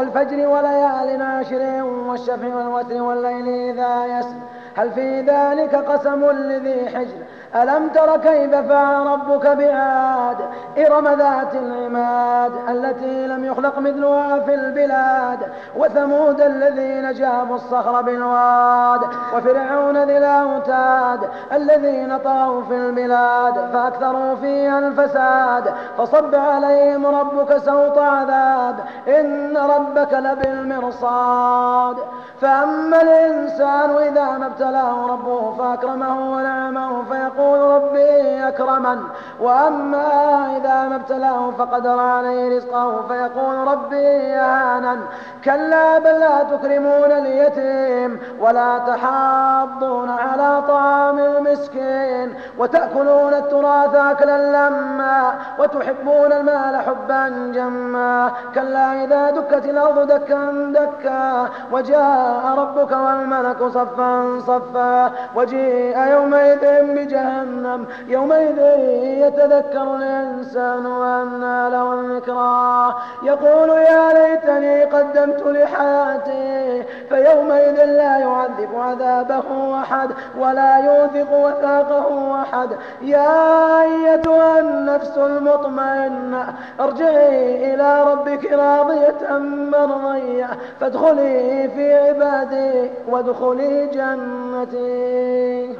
والفجر وليال عشر والشفع والوتر والليل إذا يسر. هل في ذلك قسم لذي حجر؟ ألم تر كيف فعل ربك بعاد؟ إرم ذات العماد التي لم يخلق مثلها في البلاد. وثمود الذين جابوا الصخر بالواد. وفرعون ذي الأوتاد الذين طغوا في البلاد. فأكثروا فيها الفساد. فصب عليهم ربك سوط عذاب. إن ربك لبالمرصاد. فأما الإنسان إذا ما ابتلاه ربه فأكرمه ونعمه فيقول ربي أكرمن. وأما إذا ما ابتلاه فقدر عليه رزقه فيقول ربي أهانن كلا بل لا تكرمون اليتيم ولا تحاضون على طعام المسكين. وتأكلون التراث أكلا لما وتحبون المال حبا جما. كلا إذا دكت الأرض دكا دكا وجاء ربك والملك صفا صفا. وجيء يومئذ بجهنم يومئذ يتذكر الإنسان وأنى له الذكرى. يقول يا ليتني قدمت لحياتي فيومئذ لا يعذب عذابه أحد ولا يوثق وثاقه أحد. يا أيتها النفس المطمئنة ارجعي إلى راضية مرضية. فادخلي في عبادي وادخلي جنتي.